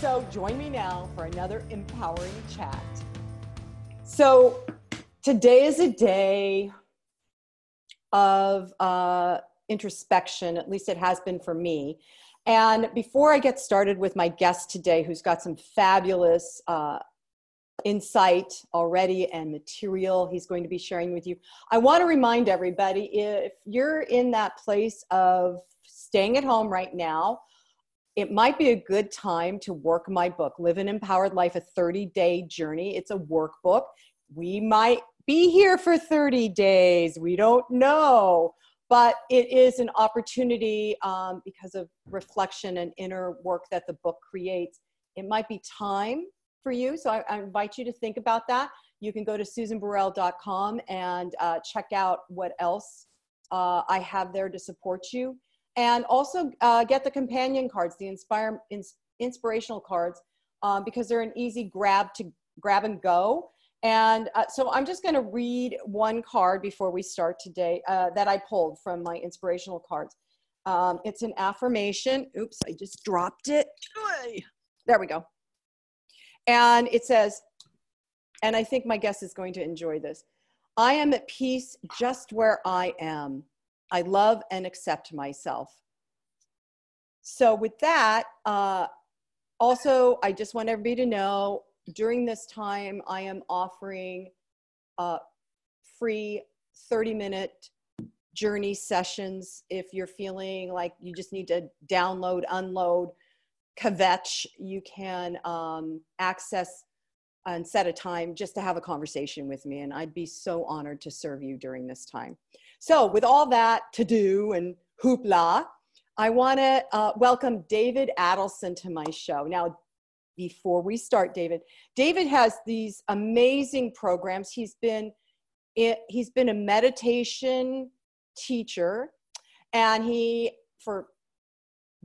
So join me now for another empowering chat. So today is a day of uh, introspection, at least it has been for me. And before I get started with my guest today, who's got some fabulous uh, insight already and material he's going to be sharing with you, I want to remind everybody if you're in that place of staying at home right now, it might be a good time to work my book, Live an Empowered Life, a 30 day journey. It's a workbook. We might be here for 30 days. We don't know. But it is an opportunity um, because of reflection and inner work that the book creates. It might be time for you. So I, I invite you to think about that. You can go to susanburrell.com and uh, check out what else uh, I have there to support you and also uh, get the companion cards, the inspire, ins, inspirational cards, um, because they're an easy grab to grab and go. And uh, so I'm just going to read one card before we start today uh, that I pulled from my inspirational cards. Um, it's an affirmation. Oops, I just dropped it. There we go. And it says, and I think my guest is going to enjoy this I am at peace just where I am. I love and accept myself. So, with that, uh, also, I just want everybody to know during this time, I am offering uh, free 30 minute journey sessions. If you're feeling like you just need to download, unload, kvetch, you can um, access and set a time just to have a conversation with me. And I'd be so honored to serve you during this time. So, with all that to do and hoopla, I want to uh, welcome David Adelson to my show. Now, before we start, David, David has these amazing programs. He's been he's been a meditation teacher, and he for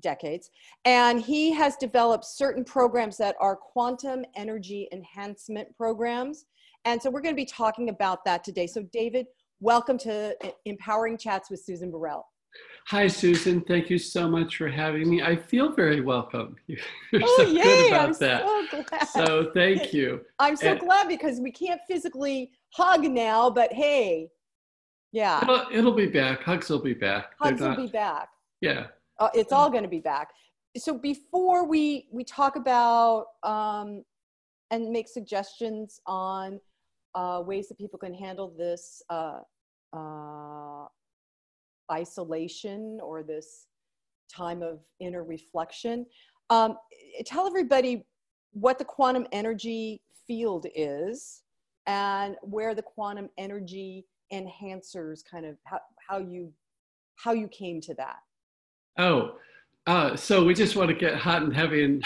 decades, and he has developed certain programs that are quantum energy enhancement programs. And so we're going to be talking about that today. So, David, Welcome to Empowering Chats with Susan Burrell. Hi, Susan. Thank you so much for having me. I feel very welcome. You're oh, so yay, good about I'm that. So, glad. so thank you. I'm so and, glad because we can't physically hug now, but hey, yeah. It'll, it'll be back. Hugs will be back. Hugs not, will be back. Yeah. Uh, it's all going to be back. So before we we talk about um, and make suggestions on uh, ways that people can handle this uh, uh, isolation or this time of inner reflection. Um, tell everybody what the quantum energy field is and where the quantum energy enhancers kind of how, how you how you came to that oh uh, so we just want to get hot and heavy and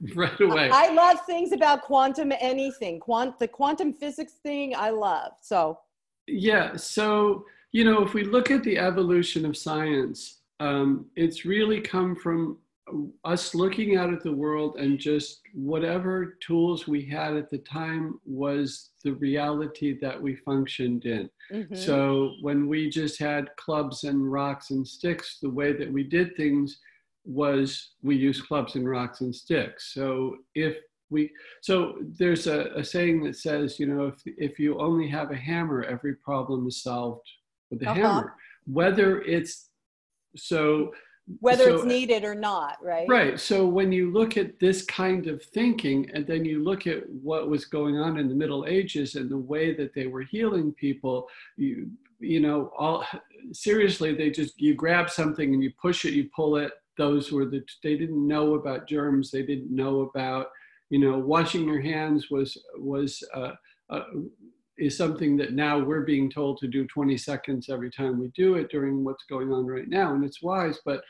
right away. I love things about quantum anything. Quant the quantum physics thing I love. So yeah, so you know, if we look at the evolution of science, um, it's really come from us looking out at the world and just whatever tools we had at the time was the reality that we functioned in. Mm-hmm. So when we just had clubs and rocks and sticks, the way that we did things was we use clubs and rocks and sticks. So if we, so there's a, a saying that says, you know, if, if you only have a hammer, every problem is solved with a uh-huh. hammer. Whether it's so, whether so, it's needed or not, right? Right. So when you look at this kind of thinking, and then you look at what was going on in the Middle Ages and the way that they were healing people, you you know, all seriously, they just you grab something and you push it, you pull it, those were the they didn't know about germs. They didn't know about you know washing your hands was was uh, uh, is something that now we're being told to do 20 seconds every time we do it during what's going on right now and it's wise. But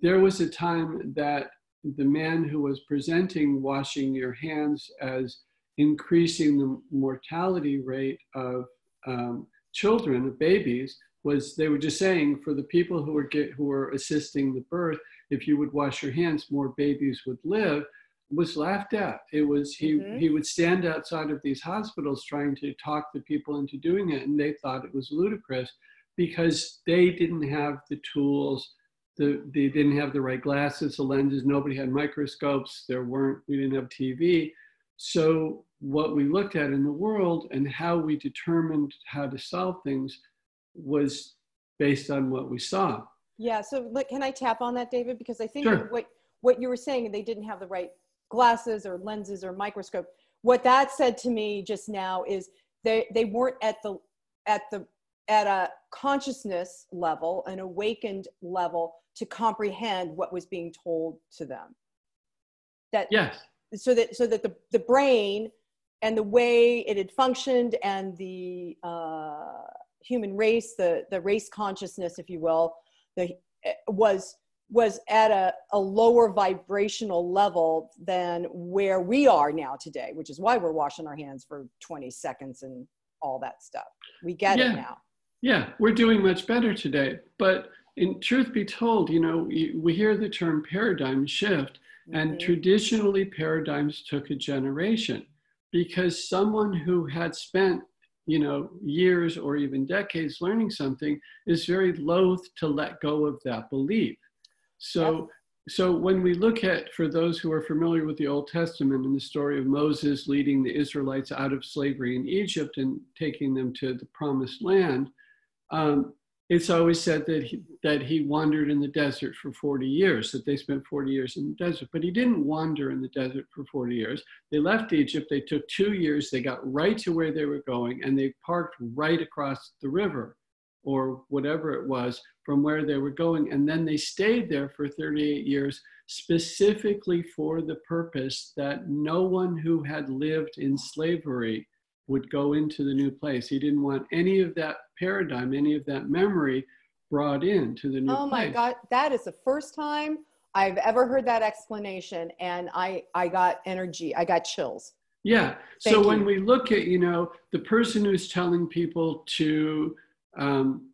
there was a time that the man who was presenting washing your hands as increasing the mortality rate of um, children, of babies, was they were just saying for the people who were get, who were assisting the birth, if you would wash your hands, more babies would live. Was laughed at. It was he mm-hmm. he would stand outside of these hospitals trying to talk the people into doing it, and they thought it was ludicrous because they didn't have the tools. The, they didn't have the right glasses, the lenses. Nobody had microscopes. There weren't. We didn't have TV. So what we looked at in the world and how we determined how to solve things was based on what we saw. Yeah. So look, can I tap on that, David? Because I think sure. what what you were saying, they didn't have the right glasses or lenses or microscope. What that said to me just now is they they weren't at the at the at a consciousness level, an awakened level to comprehend what was being told to them. That yes. So that so that the, the brain and the way it had functioned and the uh, human race, the, the race consciousness, if you will, the, eh, was, was at a, a lower vibrational level than where we are now today, which is why we're washing our hands for 20 seconds and all that stuff. We get yeah. it now. Yeah, we're doing much better today. But in truth be told, you know, we hear the term paradigm shift, and mm-hmm. traditionally paradigms took a generation because someone who had spent you know years or even decades learning something is very loath to let go of that belief. So so when we look at for those who are familiar with the old testament and the story of moses leading the israelites out of slavery in egypt and taking them to the promised land um, it's always said that he, that he wandered in the desert for 40 years, that they spent 40 years in the desert. But he didn't wander in the desert for 40 years. They left Egypt, they took two years, they got right to where they were going, and they parked right across the river or whatever it was from where they were going. And then they stayed there for 38 years, specifically for the purpose that no one who had lived in slavery would go into the new place. He didn't want any of that paradigm, any of that memory brought in to the new oh place. my God, that is the first time I've ever heard that explanation, and I I got energy, I got chills. Yeah. Thank so you. when we look at you know the person who's telling people to um,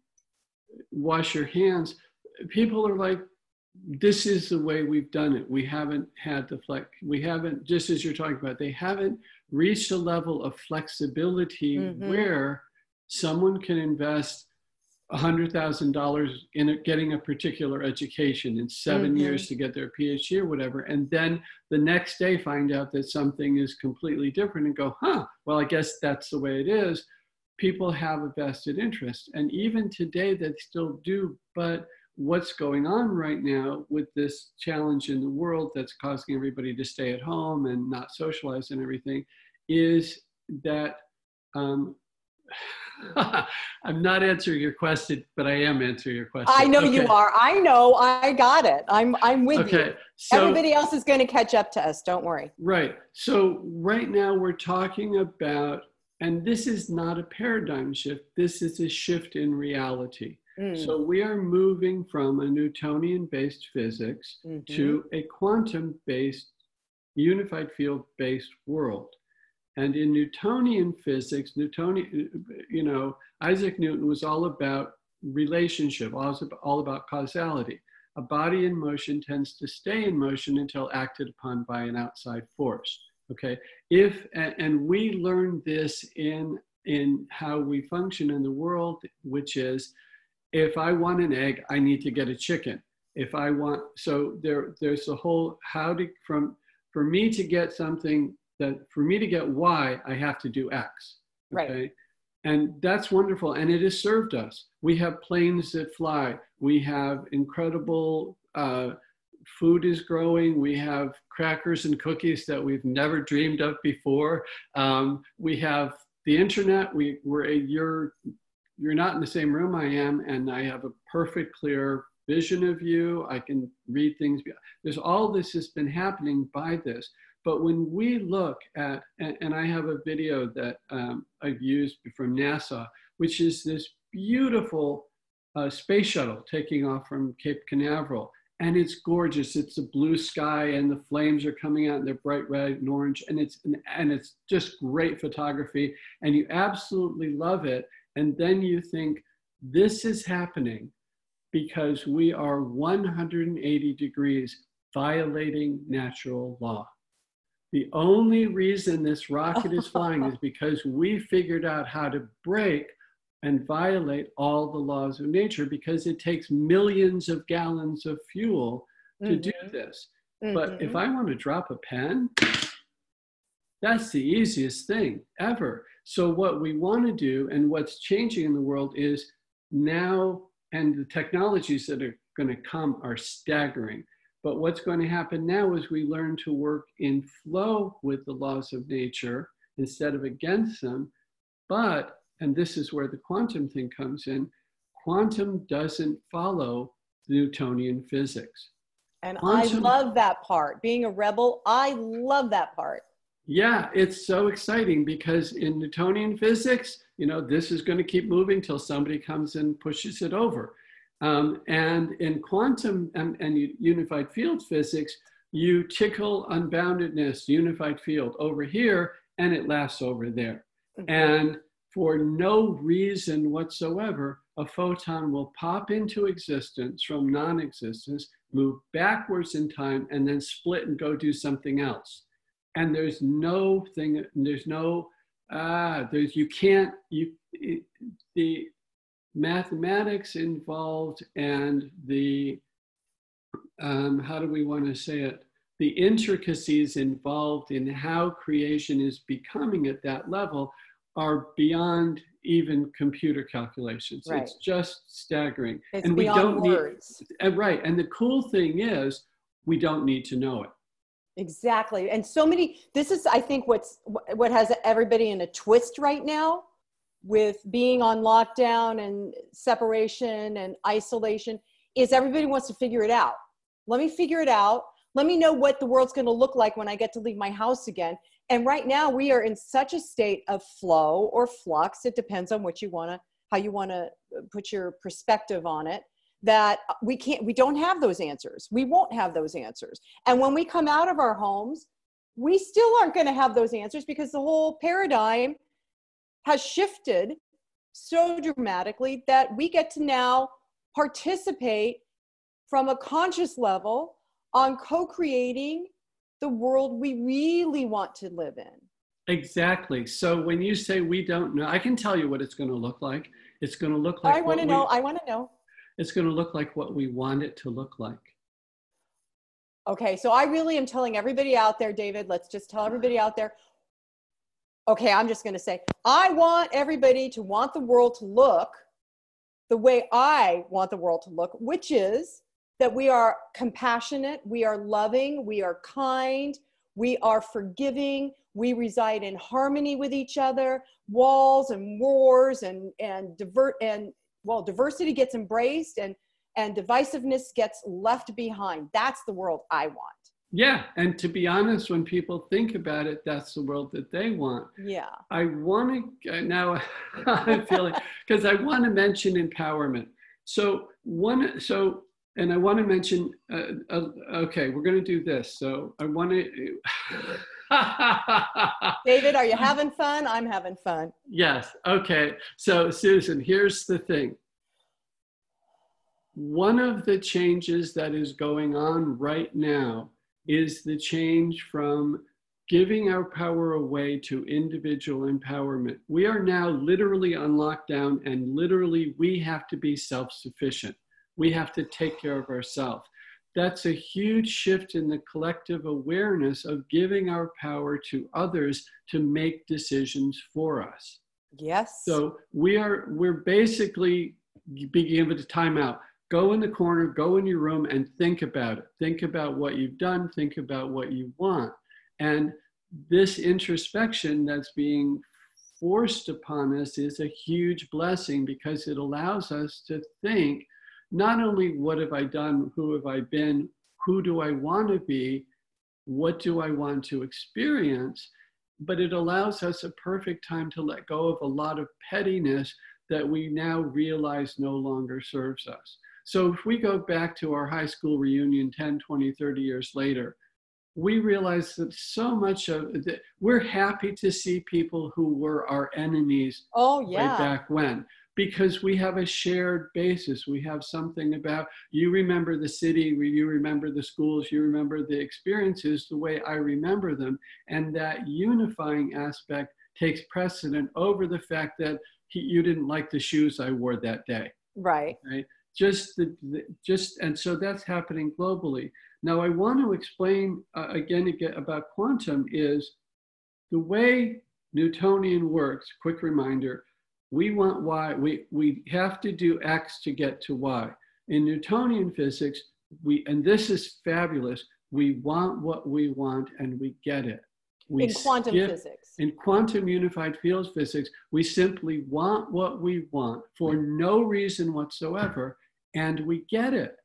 wash your hands, people are like, this is the way we've done it. We haven't had the flex. We haven't just as you're talking about. They haven't reached a level of flexibility mm-hmm. where someone can invest $100,000 in getting a particular education in 7 mm-hmm. years to get their PhD or whatever, and then the next day find out that something is completely different and go, huh, well, I guess that's the way it is. People have a vested interest. And even today, they still do. But what's going on right now with this challenge in the world that's causing everybody to stay at home and not socialize and everything is that um, I'm not answering your question, but I am answering your question. I know okay. you are. I know. I got it. I'm I'm with okay. you. So, Everybody else is going to catch up to us. Don't worry. Right. So right now we're talking about, and this is not a paradigm shift. This is a shift in reality. Mm. So we are moving from a Newtonian-based physics mm-hmm. to a quantum-based, unified field-based world. And in Newtonian physics, Newtonian, you know, Isaac Newton was all about relationship, all about causality. A body in motion tends to stay in motion until acted upon by an outside force. Okay, if and we learn this in in how we function in the world, which is, if I want an egg, I need to get a chicken. If I want, so there there's a whole how to from for me to get something that for me to get Y, I have to do X. Okay? Right. And that's wonderful. And it has served us. We have planes that fly. We have incredible uh, food is growing. We have crackers and cookies that we've never dreamed of before. Um, we have the internet. We, we're a, you're, you're not in the same room I am, and I have a perfect, clear vision of you. I can read things. There's all this has been happening by this. But when we look at, and, and I have a video that um, I've used from NASA, which is this beautiful uh, space shuttle taking off from Cape Canaveral. and it's gorgeous. It's a blue sky, and the flames are coming out, and they're bright red and orange, and it's and it's just great photography, and you absolutely love it. And then you think this is happening because we are 180 degrees violating natural law. The only reason this rocket is flying is because we figured out how to break and violate all the laws of nature because it takes millions of gallons of fuel to mm-hmm. do this. Mm-hmm. But if mm-hmm. I want to drop a pen, that's the easiest thing ever. So, what we want to do and what's changing in the world is now, and the technologies that are going to come are staggering. But what's going to happen now is we learn to work in flow with the laws of nature instead of against them. But and this is where the quantum thing comes in, quantum doesn't follow Newtonian physics. And quantum, I love that part. Being a rebel, I love that part. Yeah, it's so exciting because in Newtonian physics, you know, this is going to keep moving till somebody comes and pushes it over. Um, and in quantum and, and unified field physics, you tickle unboundedness, unified field over here, and it lasts over there. And for no reason whatsoever, a photon will pop into existence from non existence, move backwards in time, and then split and go do something else. And there's no thing, there's no, ah, there's, you can't, you, it, the mathematics involved and the, um, how do we want to say it? The intricacies involved in how creation is becoming at that level are beyond even computer calculations. Right. It's just staggering. It's and we don't words. need right. And the cool thing is we don't need to know it. Exactly. And so many this is I think what's what has everybody in a twist right now with being on lockdown and separation and isolation is everybody wants to figure it out. Let me figure it out. Let me know what the world's going to look like when I get to leave my house again. And right now we are in such a state of flow or flux. It depends on what you want to, how you want to put your perspective on it that we can't, we don't have those answers. We won't have those answers. And when we come out of our homes, we still aren't going to have those answers because the whole paradigm has shifted so dramatically that we get to now participate from a conscious level on co creating the world we really want to live in. Exactly. So when you say we don't know, I can tell you what it's going to look like. It's going to look like. I want to know. I want to know. It's going to look like what we want it to look like. Okay, so I really am telling everybody out there, David. Let's just tell everybody out there. Okay, I'm just going to say, I want everybody to want the world to look the way I want the world to look, which is that we are compassionate, we are loving, we are kind, we are forgiving, we reside in harmony with each other. Walls and wars and and divert and well, diversity gets embraced and and divisiveness gets left behind. That's the world I want. Yeah, and to be honest, when people think about it, that's the world that they want. Yeah. I want to now. I'm feeling because I want to mention empowerment. So one, so and I want to mention, uh, uh, okay, we're going to do this. So I want to. David, are you having fun? I'm having fun. Yes. Okay. So, Susan, here's the thing. One of the changes that is going on right now is the change from giving our power away to individual empowerment. We are now literally on lockdown, and literally, we have to be self sufficient we have to take care of ourselves. That's a huge shift in the collective awareness of giving our power to others to make decisions for us. Yes. So we are we're basically being given a timeout. Go in the corner, go in your room and think about it. Think about what you've done, think about what you want. And this introspection that's being forced upon us is a huge blessing because it allows us to think not only what have I done, who have I been, who do I want to be, what do I want to experience, but it allows us a perfect time to let go of a lot of pettiness that we now realize no longer serves us. So if we go back to our high school reunion 10, 20, 30 years later, we realize that so much of that we're happy to see people who were our enemies oh yeah. way back when because we have a shared basis. We have something about you remember the city you remember the schools you remember the experiences the way i remember them and that unifying aspect takes precedent over the fact that he, you didn't like the shoes i wore that day. Right. Right just the, the just and so that's happening globally now, I want to explain uh, again, again about quantum is the way Newtonian works. Quick reminder: we want y, we we have to do x to get to y. In Newtonian physics, we and this is fabulous. We want what we want, and we get it. We in quantum skip, physics. In quantum unified field physics, we simply want what we want for no reason whatsoever, and we get it.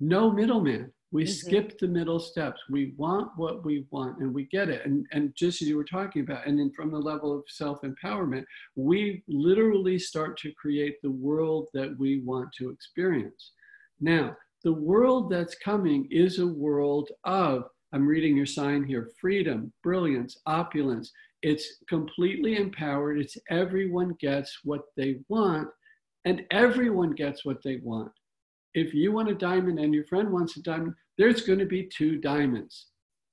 No middleman. We mm-hmm. skip the middle steps. We want what we want and we get it. And, and just as you were talking about, and then from the level of self empowerment, we literally start to create the world that we want to experience. Now, the world that's coming is a world of, I'm reading your sign here, freedom, brilliance, opulence. It's completely empowered. It's everyone gets what they want, and everyone gets what they want. If you want a diamond and your friend wants a diamond, there's going to be two diamonds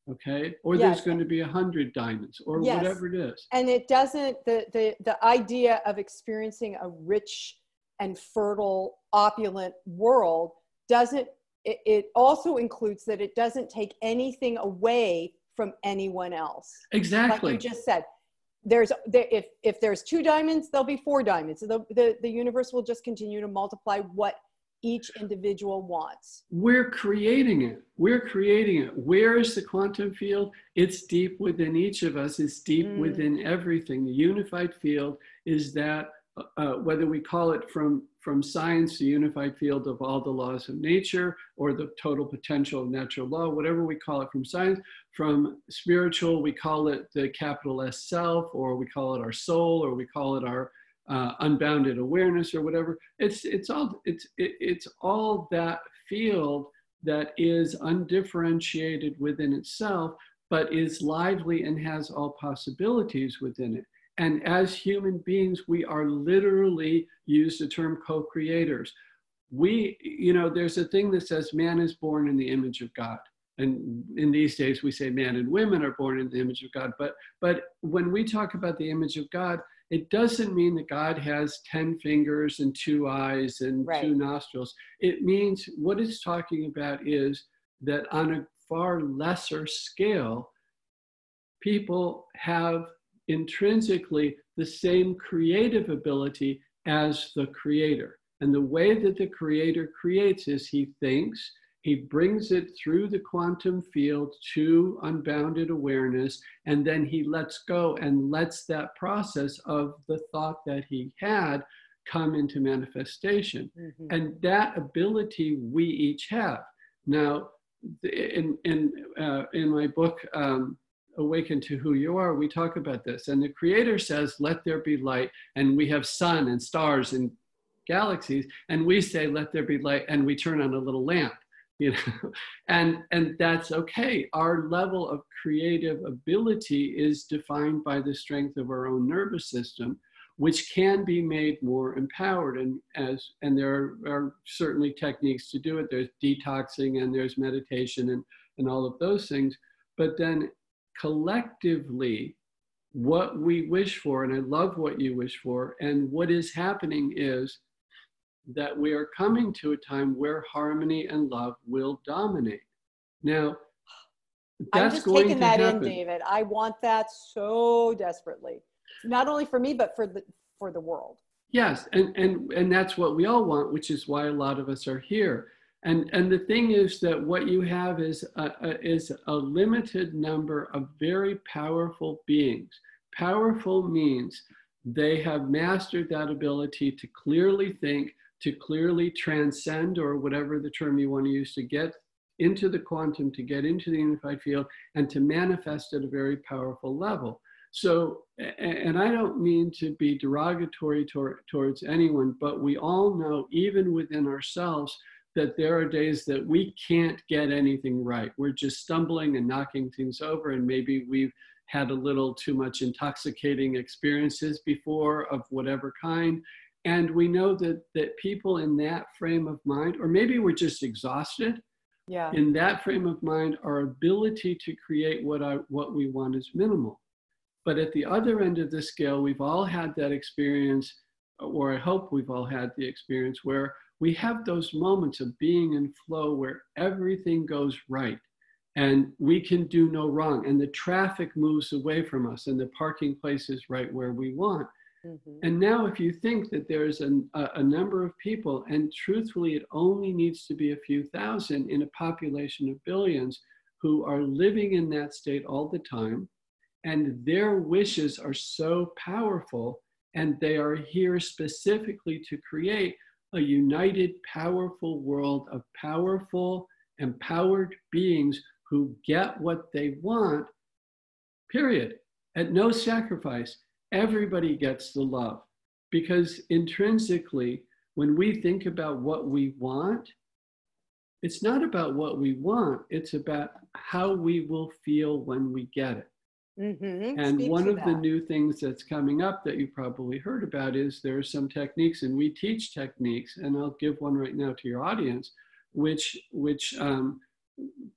okay? Or yes. there's going to be a hundred diamonds or yes. whatever it is. And it doesn't the, the the idea of experiencing a rich and fertile opulent world doesn't it, it also includes that it doesn't take anything away from anyone else. Exactly like you just said there's there, if if there's two diamonds there'll be four diamonds so the, the the universe will just continue to multiply what each individual wants. We're creating it. We're creating it. Where is the quantum field? It's deep within each of us, it's deep mm. within everything. The unified field is that, uh, whether we call it from, from science, the unified field of all the laws of nature, or the total potential of natural law, whatever we call it from science, from spiritual, we call it the capital S self, or we call it our soul, or we call it our uh, unbounded awareness or whatever. It's it's all it's it, it's all that field that is undifferentiated within itself, but is lively and has all possibilities within it. And as human beings, we are literally use the term co-creators. We, you know, there's a thing that says man is born in the image of God and in these days we say man and women are born in the image of god but but when we talk about the image of god it doesn't mean that God has 10 fingers and two eyes and right. two nostrils. It means what it's talking about is that on a far lesser scale, people have intrinsically the same creative ability as the creator. And the way that the creator creates is he thinks, he brings it through the quantum field to unbounded awareness, and then he lets go and lets that process of the thought that he had come into manifestation. Mm-hmm. And that ability we each have. Now, in, in, uh, in my book, um, Awaken to Who You Are, we talk about this. And the Creator says, Let there be light. And we have sun and stars and galaxies. And we say, Let there be light. And we turn on a little lamp you know and and that's okay our level of creative ability is defined by the strength of our own nervous system which can be made more empowered and as and there are, are certainly techniques to do it there's detoxing and there's meditation and and all of those things but then collectively what we wish for and i love what you wish for and what is happening is that we are coming to a time where harmony and love will dominate. Now, that's I'm just taking that happen. in, David. I want that so desperately, not only for me but for the for the world. Yes, and and and that's what we all want, which is why a lot of us are here. And and the thing is that what you have is a, a, is a limited number of very powerful beings. Powerful means they have mastered that ability to clearly think, to clearly transcend, or whatever the term you want to use, to get into the quantum, to get into the unified field, and to manifest at a very powerful level. So, and I don't mean to be derogatory tor- towards anyone, but we all know, even within ourselves, that there are days that we can't get anything right. We're just stumbling and knocking things over, and maybe we've had a little too much intoxicating experiences before of whatever kind. And we know that that people in that frame of mind, or maybe we're just exhausted. Yeah. In that frame of mind, our ability to create what I what we want is minimal. But at the other end of the scale, we've all had that experience, or I hope we've all had the experience where we have those moments of being in flow where everything goes right and we can do no wrong and the traffic moves away from us and the parking place is right where we want mm-hmm. and now if you think that there's an, a, a, number of people and truthfully it only needs to be a few thousand in a population of billions who are living in that state all the time and their wishes are so powerful and they are here specifically to create a united powerful world of powerful empowered beings who get what they want, period, at no sacrifice. Everybody gets the love. Because intrinsically, when we think about what we want, it's not about what we want, it's about how we will feel when we get it. Mm-hmm. And Speak one of that. the new things that's coming up that you probably heard about is there are some techniques, and we teach techniques, and I'll give one right now to your audience, which which um,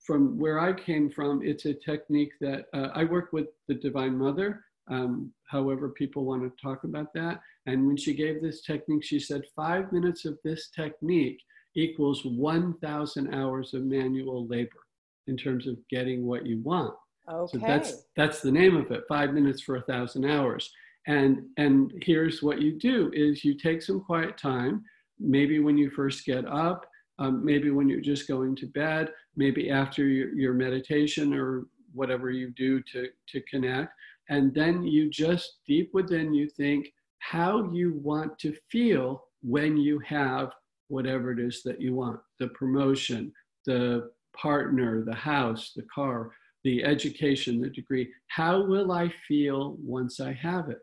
from where I came from, it's a technique that uh, I work with the Divine Mother, um, however people want to talk about that. And when she gave this technique, she said five minutes of this technique equals 1,000 hours of manual labor in terms of getting what you want. Okay. So that's that's the name of it. Five minutes for a thousand hours. And and here's what you do: is you take some quiet time. Maybe when you first get up, um, maybe when you're just going to bed, maybe after your, your meditation or whatever you do to, to connect. And then you just deep within you think how you want to feel when you have whatever it is that you want the promotion, the partner, the house, the car, the education, the degree. How will I feel once I have it?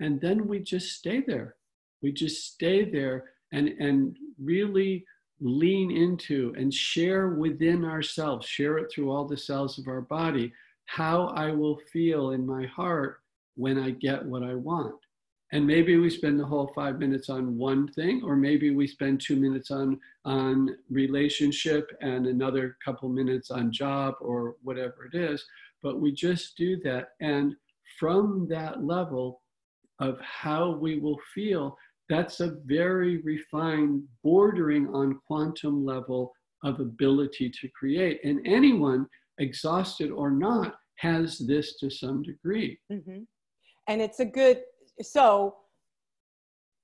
And then we just stay there. We just stay there and, and really lean into and share within ourselves, share it through all the cells of our body, how I will feel in my heart when I get what I want. And maybe we spend the whole five minutes on one thing, or maybe we spend two minutes on, on relationship and another couple minutes on job or whatever it is. But we just do that. And from that level of how we will feel, that's a very refined, bordering on quantum level of ability to create. And anyone, exhausted or not, has this to some degree. Mm-hmm. And it's a good, so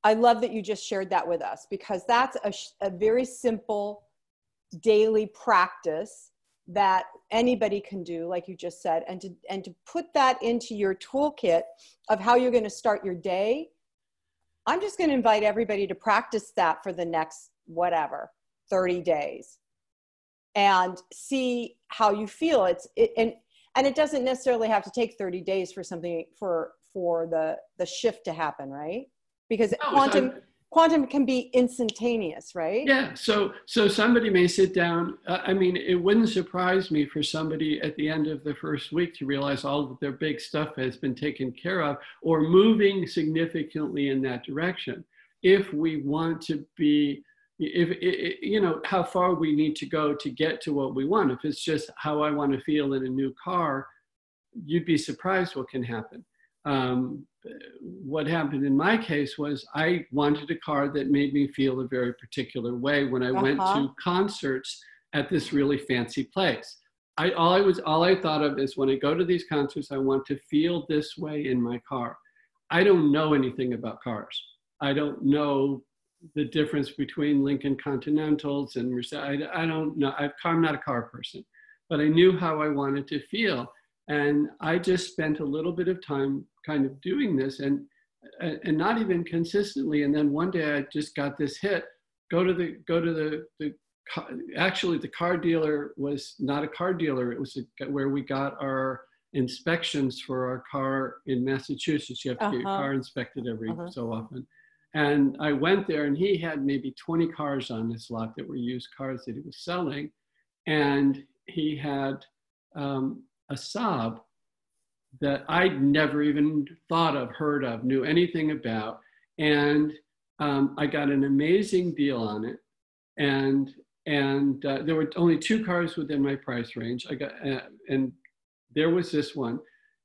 I love that you just shared that with us because that's a, a very simple daily practice that anybody can do like you just said and to and to put that into your toolkit of how you're going to start your day. I'm just going to invite everybody to practice that for the next whatever 30 days and see how you feel. It's it, and and it doesn't necessarily have to take 30 days for something for for the the shift to happen right? Because no, quantum so quantum can be instantaneous right? Yeah so so somebody may sit down uh, i mean it wouldn't surprise me for somebody at the end of the first week to realize all of their big stuff has been taken care of or moving significantly in that direction. If we want to be if it, you know how far we need to go to get to what we want. If it's just how i want to feel in a new car you'd be surprised what can happen um, what happened in my case was I wanted a car that made me feel a very particular way when I uh-huh. went to concerts at this really fancy place. I all I was all I thought of is when I go to these concerts, I want to feel this way in my car. I don't know anything about cars. I don't know the difference between Lincoln Continentals and Mercedes. I, I don't know. I, I'm not a car person, but I knew how I wanted to feel. And I just spent a little bit of time kind of doing this and, and not even consistently. And then one day I just got this hit, go to the, go to the, the actually the car dealer was not a car dealer. It was a, where we got our inspections for our car in Massachusetts. You have to get your Uh-huh. car inspected every Uh-huh. so often. And I went there, and he had maybe 20 cars on this lot that were used cars that he was selling. And he had um, a Saab that I'd never even thought of, heard of, knew anything about. And um, I got an amazing deal on it. And and uh, there were only two cars within my price range. I got uh, and there was this one.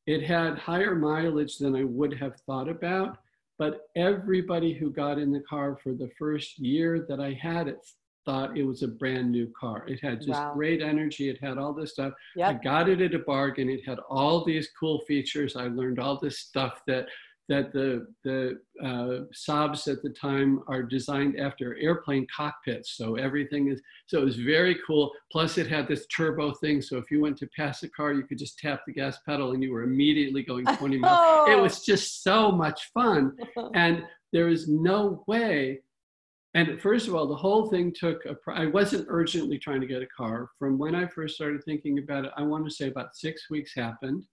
It had higher mileage than I would have thought about, but everybody who got in the car for the first year that I had it thought it was a brand new car. It had just Wow. great energy. It had all this stuff. I got it at a bargain. It had all these cool features. I learned all this stuff that that the the uh, Saabs at the time are designed after airplane cockpits. So everything is so it was very cool. Plus, it had this turbo thing. So if you went to pass a car, you could just tap the gas pedal and you were immediately going 20 miles. It Oh. was just so much fun, and there is no way. And first of all, the whole thing took a. I wasn't urgently trying to get a car. From when I first started thinking about it, I want to say about six weeks happened.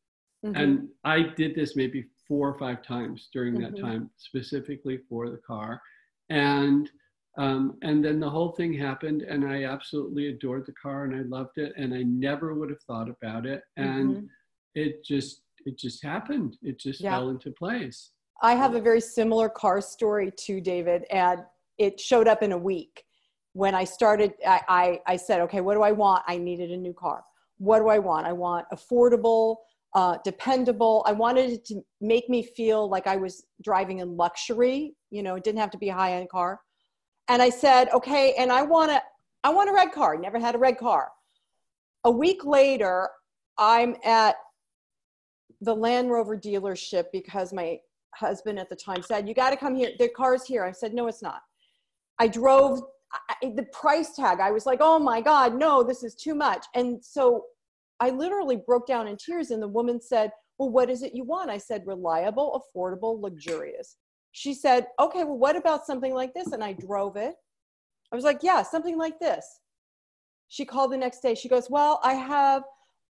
Mhm. And I did this maybe four or five times during that Mhm. time, specifically for the car. And um, and then the whole thing happened, and I absolutely adored the car, and I loved it, and I never would have thought about it, and Mhm. it just it just happened. It just Yeah. fell into place. I have a very similar car story to David, and it showed up in a week. When I started, I, I, I said, okay, what do I want? I needed a new car. What do I want? I want affordable, uh, dependable. I wanted it to make me feel like I was driving in luxury. You know, it didn't have to be a high end car. And I said, okay, and I want to, I want a red car. Never had a red car. A week later, I'm at the Land Rover dealership because my husband at the time said, "You got to come here. The car's here." I said, "No, it's not." I drove I, the price tag. I was like, "Oh my God, no! This is too much." And so I literally broke down in tears. And the woman said, "Well, what is it you want?" I said, "Reliable, affordable, luxurious." She said, "Okay, well, what about something like this?" And I drove it. I was like, "Yeah, something like this." She called the next day. She goes, "Well, I have."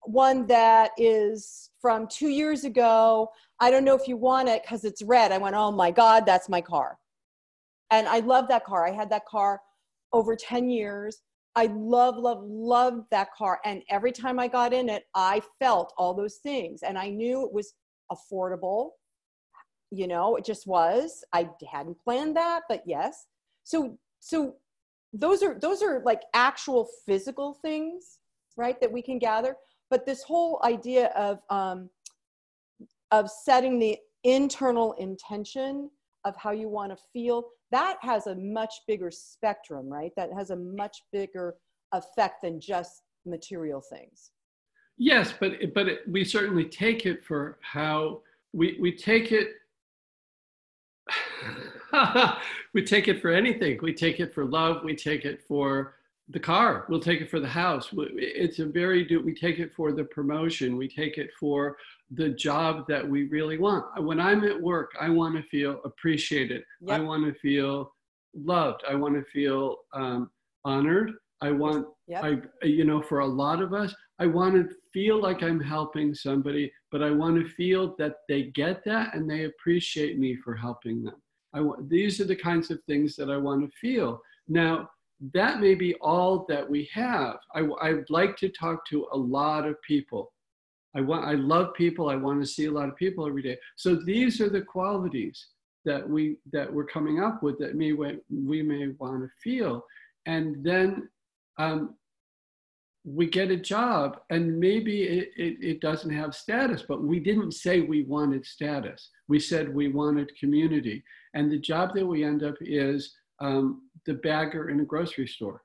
one that is from two years ago. I don't know if you want it because it's red. I went, oh my God, that's my car. And I love that car. I had that car over 10 years. I love, love, loved that car. And every time I got in it, I felt all those things. And I knew it was affordable. You know, it just was. I hadn't planned that, but yes. So, so those are those are like actual physical things, right? That we can gather but this whole idea of um, of setting the internal intention of how you want to feel that has a much bigger spectrum right that has a much bigger effect than just material things Yes, but but it, we certainly take it for how we we take it. we take it for anything. We take it for love. We take it for the car. We'll take it for the house. It's a very do. We take it for the promotion. We take it for the job that we really want. When I'm at work, I want to feel appreciated. I want to feel loved. I want to feel um, honored. I want Yep. I, you know, for a lot of us, I want to feel like I'm helping somebody, but I want to feel that they get that and they appreciate me for helping them. I want, these are the kinds of things that I want to feel. Now, that may be all that we have. I, I'd like to talk to a lot of people. I want, I love people. I want to see a lot of people every day. So these are the qualities that we that we're coming up with that may we may want to feel, and then um, we get a job and maybe it, it, it, doesn't have status, but we didn't say we wanted status. We said we wanted community. And the job that we end up is um, the bagger in a grocery store.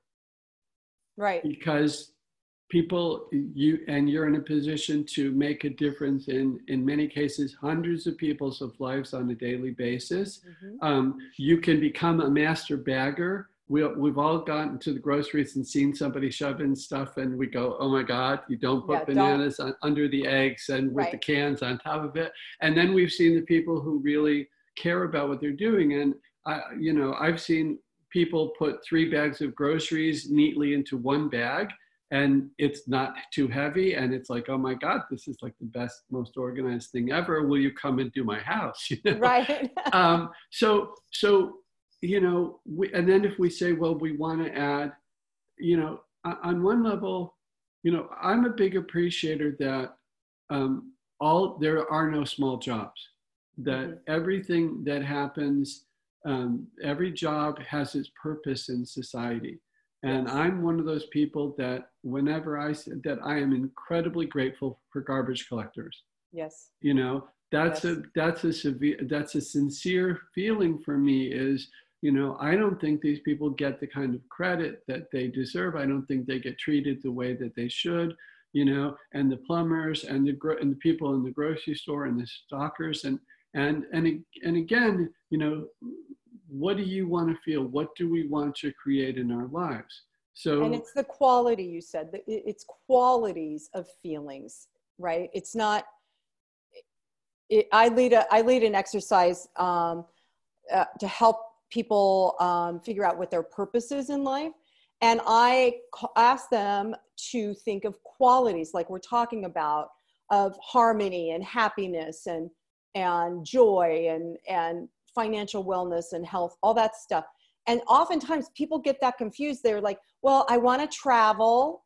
Right. Because people, you, and you're in a position to make a difference in, in many cases, hundreds of people's of lives on a daily basis. Mm-hmm. Um, you can become a master bagger we, we've all gotten to the groceries and seen somebody shoving stuff and we go oh my god you don't put Yeah, bananas on, under the eggs and with Right. the cans on top of it and then we've seen the people who really care about what they're doing and I, you know i've seen people put three bags of groceries neatly into one bag and it's not too heavy and it's like oh my god this is like the best most organized thing ever will you come and do my house you know? right um, so so you know we, and then if we say well we want to add you know on one level you know i'm a big appreciator that um, all there are no small jobs that mm-hmm. everything that happens um, every job has its purpose in society. And i'm one of those people that whenever i that i am incredibly grateful for garbage collectors. Yes. You know that's yes. a that's a severe that's a sincere feeling for me is you know i don't think these people get the kind of credit that they deserve. I don't think they get treated the way that they should you know and the plumbers and the and the people in the grocery store and the stockers and and and and again you know what do you want to feel? What do we want to create in our lives? So and it's the quality you said it's qualities of feelings right? It's not it, i lead a i lead an exercise um, uh, to help people um, figure out what their purpose is in life. And i ask them to think of qualities like we're talking about of harmony and happiness and and joy and and financial wellness and health all that stuff. And oftentimes people get that confused. They're like well i want to travel.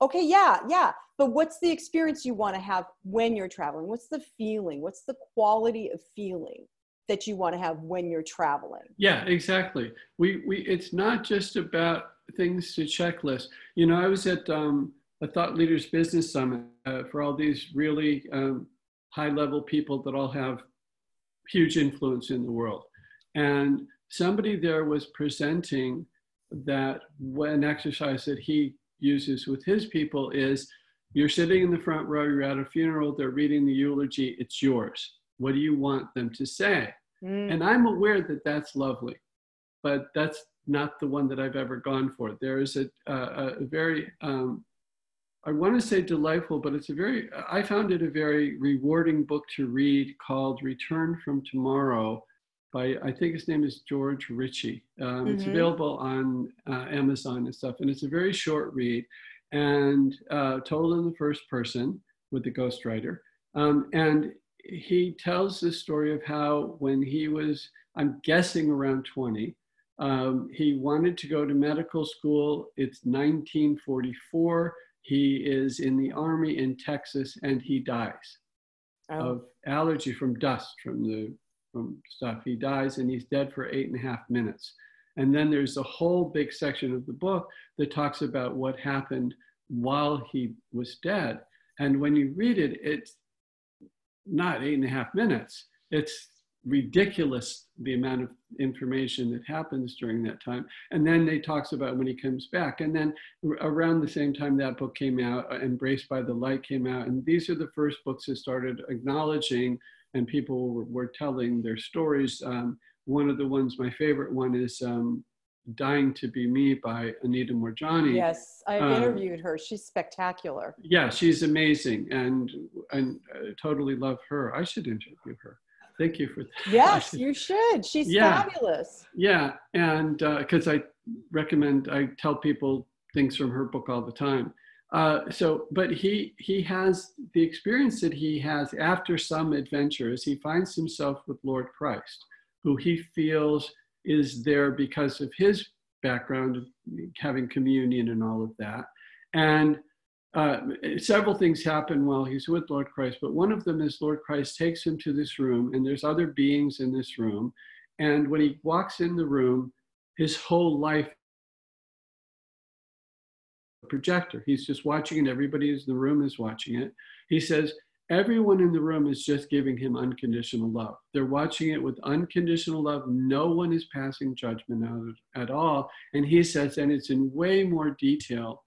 Okay yeah yeah. But what's the experience you want to have when you're traveling? What's the feeling? What's the quality of feeling that you want to have when you're traveling? Yeah exactly. We we it's not just about things to checklist. You know i was at um, a thought leaders business summit uh, for all these really um, high level people that all have huge influence in the world. And somebody there was presenting that one exercise that he uses with his people is you're sitting in the front row, you're at a funeral, they're reading the eulogy, it's yours. What do you want them to say? Mm. And I'm aware that that's lovely, but that's not the one that I've ever gone for. There is a, a, a very um, I want to say delightful, but it's a very, I found it a very rewarding book to read called Return from Tomorrow by, I think his name is George Ritchie. Um, mm-hmm. It's available on uh, Amazon and stuff. And it's a very short read and uh, told in the first person with the ghostwriter. Um, and he tells the story of how when he was, I'm guessing around 20, um, he wanted to go to medical school. It's 1944 he is in the army in Texas and he dies oh. of allergy from dust from the from stuff. He dies and he's dead for eight and a half minutes. And then there's a whole big section of the book that talks about what happened while he was dead. And when you read it, it's not eight and a half minutes. It's ridiculous the amount of information that happens during that time. And then they talks about when he comes back. And then around the same time that book came out uh, embraced by the light came out. And these are the first books that started acknowledging and people were, were telling their stories. Um, one of the ones my favorite one is um, dying to be me by anita moorjani yes i um, interviewed her. She's spectacular. Yeah she's amazing. And and uh, totally love her. I should interview her Thank you for that. Yes, you should. She's yeah. fabulous. Yeah, and because uh, I recommend, I tell people things from her book all the time. Uh, so, but he he has the experience that he has after some adventures. He finds himself with Lord Christ, who he feels is there because of his background having communion and all of that, and uh, several things happen while he's with Lord Christ, but one of them is Lord Christ takes him to this room, and there's other beings in this room. And when he walks in the room, his whole life projector. He's just watching it. Everybody in the room is watching it. He says, Everyone in the room is just giving him unconditional love. They're watching it with unconditional love. No one is passing judgment at all. And he says, and it's in way more detail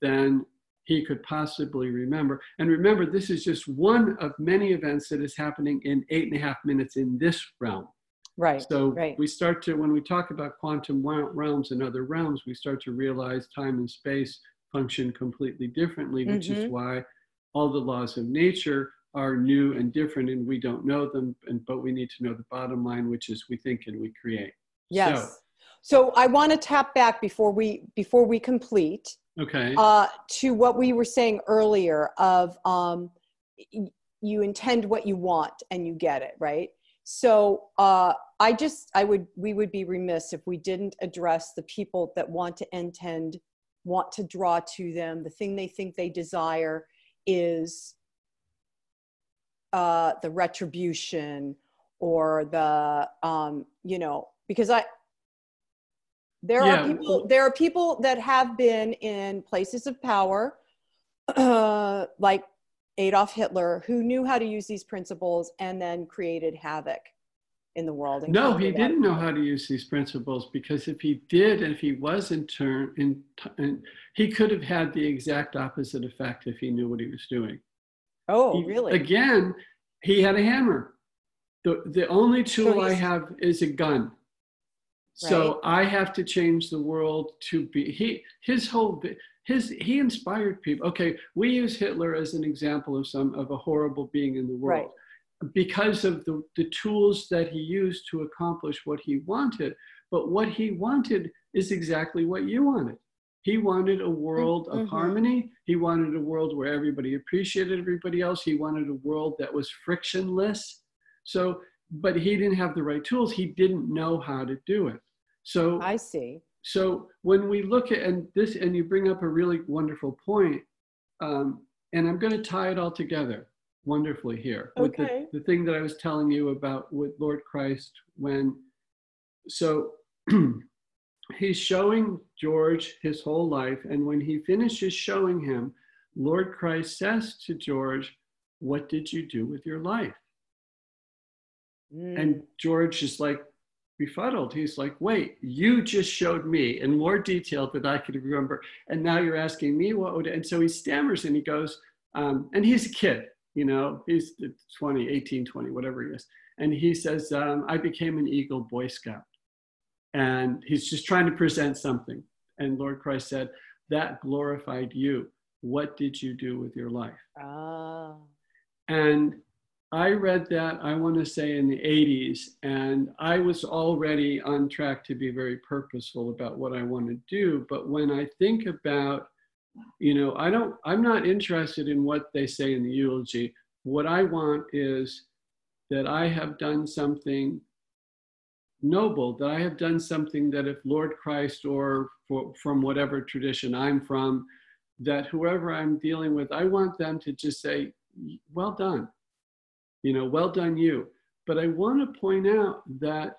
than he could possibly remember. And remember, this is just one of many events that is happening in eight and a half minutes in this realm. Right. So right. we start to, when we talk about quantum realms and other realms, we start to realize time and space function completely differently, which mm-hmm. is why all the laws of nature are new and different and we don't know them and but we need to know the bottom line which is we think and we create yes so, so i want to tap back before we before we complete Okay. Uh, to what we were saying earlier of um, you intend what you want and you get it, right? So uh, I just, I would, we would be remiss if we didn't address the people that want to intend, want to draw to them. The thing they think they desire is uh, the retribution or the, um, you know, because I, there Yeah. are people, there are people that have been in places of power, uh, like Adolf Hitler, who knew how to use these principles and then created havoc in the world. and No, he didn't know how to use these principles because if he did, and if he was in turn, in, in he could have had the exact opposite effect if he knew what he was doing. Oh, He- really? Again, he had a hammer. The, the only tool I have is a gun. So I have to change the world to be he his whole his he inspired people. Okay, we use Hitler as an example of some of a horrible being in the world because of the, the tools that he used to accomplish what he wanted. But what he wanted is exactly what you wanted. He wanted a world of Mhm. harmony. He wanted a world where everybody appreciated everybody else. He wanted a world that was frictionless. So, but he didn't have the right tools. He didn't know how to do it. So, I see. so when we look at and this and you bring up a really wonderful point um, and i'm going to tie it all together wonderfully here with the, the thing that i was telling you about with lord christ when so he's showing george his whole life and when he finishes showing him lord christ says to george what did you do with your life Mm. and George is like befuddled. He's like, wait, you just showed me in more detail than I could remember. And now you're asking me what would, and so he stammers and he goes, um, and he's a kid, you know, he's 20, 18, 20, whatever he is. And he says, um, I became an Eagle Boy Scout. And he's just trying to present something. And Lord Christ said, that glorified you. What did you do with your life? Ah. And I read that, I want to say in the 80s, and I was already on track to be very purposeful about what I want to do. But when I think about, you know, I don't, I'm not interested in what they say in the eulogy. What I want is that I have done something noble, that I have done something that if Lord Christ or for, from whatever tradition I'm from, that whoever I'm dealing with, I want them to just say, well done you know, well done you. But I want to point out that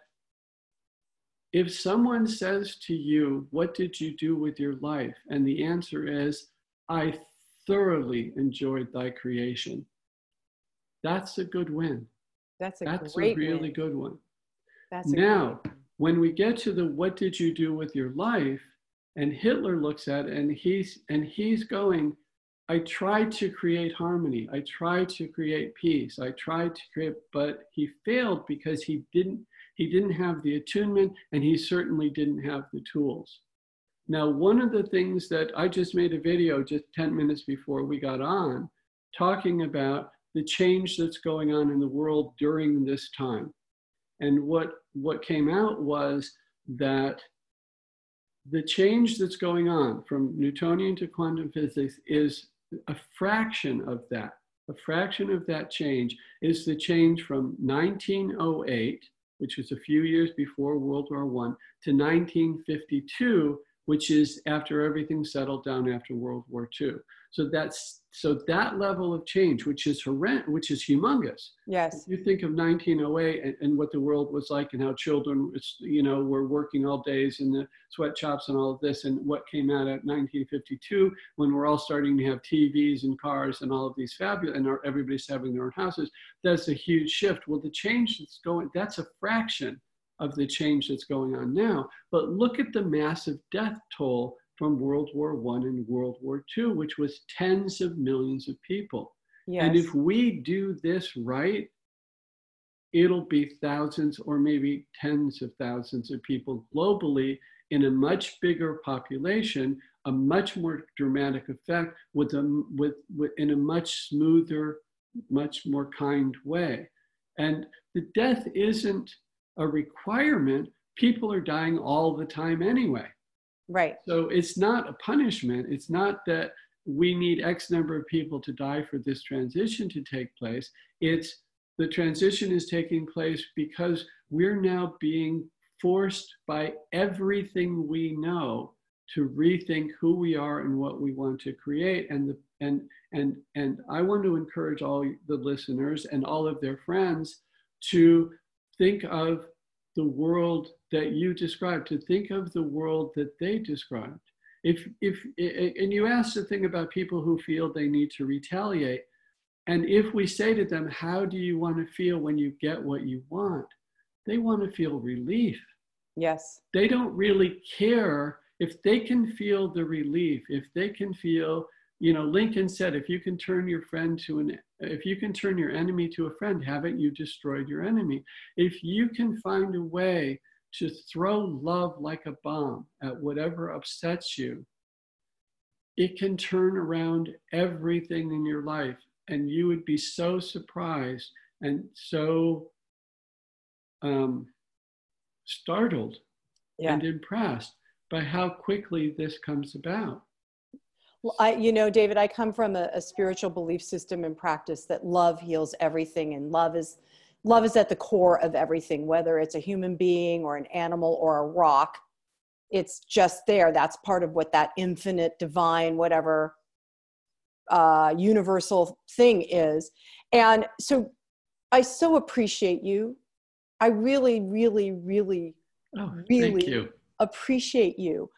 if someone says to you, What did you do with your life? And the answer is, I thoroughly enjoyed thy creation. That's a good win. That's a That's a really win. good one. That's Now, when we get to the what did you do with your life and hitler looks at it and he's and he's going i tried to create harmony. I tried to create peace. I tried to create but he failed because he didn't he didn't have the attunement and he certainly didn't have the tools. Now one of the things that i just made a video just 10 minutes before we got on talking about the change that's going on in the world during this time. And what what came out was that the change that's going on from Newtonian to quantum physics is a fraction of that. A fraction of that change is the change from 1908, which was a few years before World War I, to 1952, which is after everything settled down after World War II. So that's so that level of change, which is horrendous, which is humongous. Yes. You think of 1908 and, and what the world was like, and how children, you know, were working all days in the sweatshops and all of this, and what came out at 1952 when we're all starting to have TVs and cars and all of these fabulous, and our, everybody's having their own houses. That's a huge shift. Well, the change that's going, that's a fraction of the change that's going on now. But look at the massive death toll from World War One and World War II, which was tens of millions of people. Yes. And if we do this right, it'll be thousands or maybe tens of thousands of people globally in a much bigger population, a much more dramatic effect with a, with, with in a much smoother, much more kind way. And the death isn't a requirement. People are dying all the time anyway. Right. So it's not a punishment. It's not that we need X number of people to die for this transition to take place. It's the transition is taking place because we're now being forced by everything we know to rethink who we are and what we want to create and the and and and I want to encourage all the listeners and all of their friends to think of the world that you described to think of the world that they described. If if and you ask the thing about people who feel they need to retaliate and if we say to them how do you want to feel when you get what you want? they want to feel relief. Yes. They don't really care if they can feel the relief if they can feel you know lincoln said if you can turn your friend to an if you can turn your enemy to a friend haven't you destroyed your enemy? If you can find a way to throw love like a bomb at whatever upsets you it can turn around everything in your life and you would be so surprised and so um, startled yeah. and impressed by how quickly this comes about well, I, you know, David, I come from a, a, spiritual belief system and practice that love heals everything, and love is love is at the core of everything, whether it's a human being or an animal or a rock. It's just there. That's part of what that infinite, divine, whatever uh, universal thing is. And so, I so appreciate you. I really, really, really, oh, really appreciate you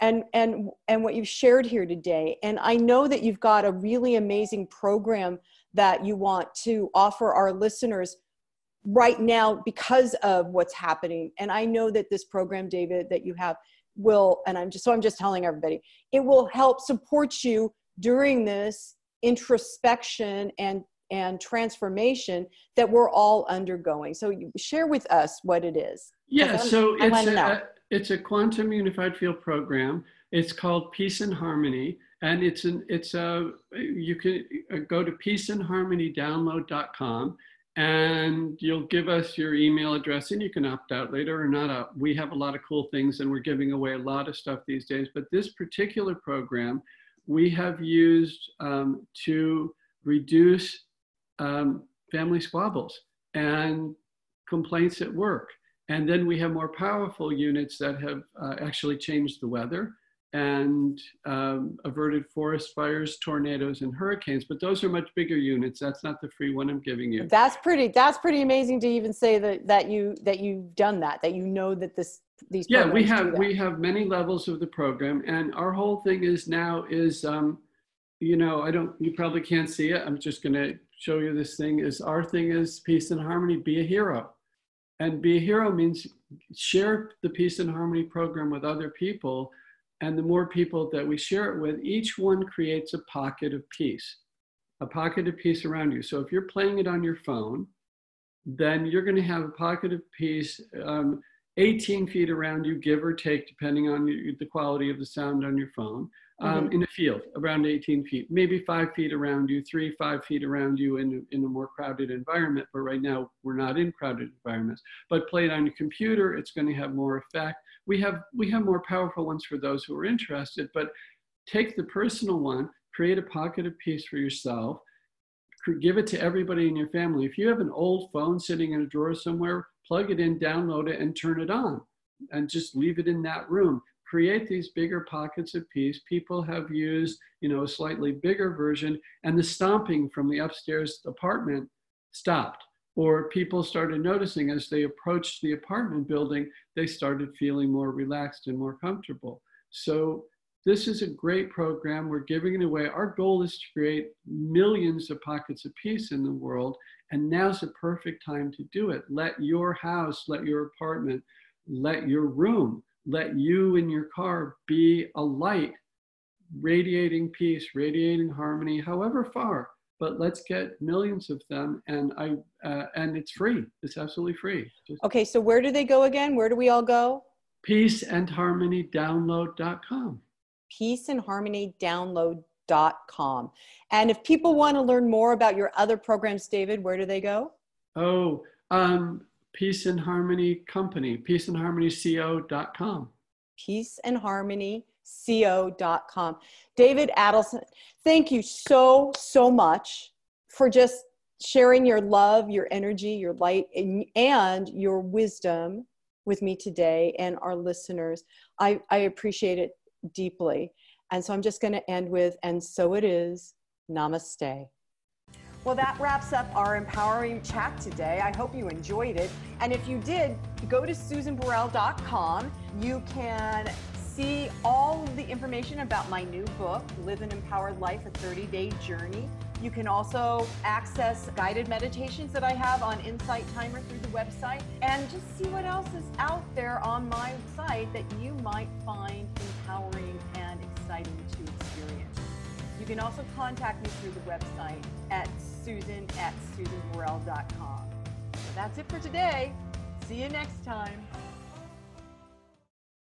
and and and what you've shared here today and i know that you've got a really amazing program that you want to offer our listeners right now because of what's happening. And i know that this program david that you have will and i'm just so i'm just telling everybody it will help support you during this introspection and and transformation that we're all undergoing. So share with us what it is. Yeah so it's a, it's a quantum unified field program. It's called Peace and Harmony, and it's an it's a you can uh, go to peaceandharmonydownload.com and you'll give us your email address and you can opt out later or not out. We have a lot of cool things and we're giving away a lot of stuff these days. But this particular program we have used um, to reduce um, family squabbles and complaints at work. And then we have more powerful units that have uh, actually changed the weather and um, averted forest fires, tornadoes, and hurricanes. But those are much bigger units. That's not the free one I'm giving you. That's pretty. That's pretty amazing to even say that that you that you've done that. That you know that this these. Yeah, we have we have many levels of the program, and our whole thing is now is. Um, you know, I don't. You probably can't see it. I'm just going to show you this thing. Is our thing is peace and harmony. Be a hero and be a hero means share the peace and harmony program with other people. And the more people that we share it with, each one creates a pocket of peace, a pocket of peace around you. So if you're playing it on your phone, then you're going to have a pocket of peace um, 18 feet around you, give or take, depending on the quality of the sound on your phone um, mm-hmm. in a field around 18 feet, maybe five feet around you, three, five feet around you in, in a more crowded environment. But right now, we're not in crowded environments. But play it on your computer, it's going to have more effect. We have, we have more powerful ones for those who are interested, but take the personal one, create a pocket of peace for yourself, give it to everybody in your family. If you have an old phone sitting in a drawer somewhere, plug it in, download it, and turn it on and just leave it in that room create these bigger pockets of peace. People have used, you know, a slightly bigger version, and the stomping from the upstairs apartment stopped. Or people started noticing as they approached the apartment building, they started feeling more relaxed and more comfortable. So this is a great program. We're giving it away. Our goal is to create millions of pockets of peace in the world. And now's the perfect time to do it. Let your house, let your apartment, let your room let you in your car be a light, radiating peace, radiating harmony, however far. But let's get millions of them, and I uh, and it's free. It's absolutely free. Just okay, so where do they go again? Where do we all go? peace and harmony Peaceandharmonydownload.com. Peaceandharmonydownload.com. And harmony download.com and if people want to learn more about your other programs, David, where do they go? Oh, um, Peace and Harmony Company, peaceandharmonyco.com. peaceandharmonyco.com. David Adelson, thank you so, so much for just sharing your love, your energy, your light, and your wisdom with me today and our listeners. I, I appreciate it deeply. And so I'm just going to end with, and so it is, namaste. Well, that wraps up our empowering chat today. I hope you enjoyed it. And if you did, go to susanburrell.com. You can see all the information about my new book, Live an Empowered Life, a 30 day journey. You can also access guided meditations that I have on Insight Timer through the website and just see what else is out there on my site that you might find empowering and exciting to experience. You can also contact me through the website at susan at susanburrell.com. So that's it for today. See you next time.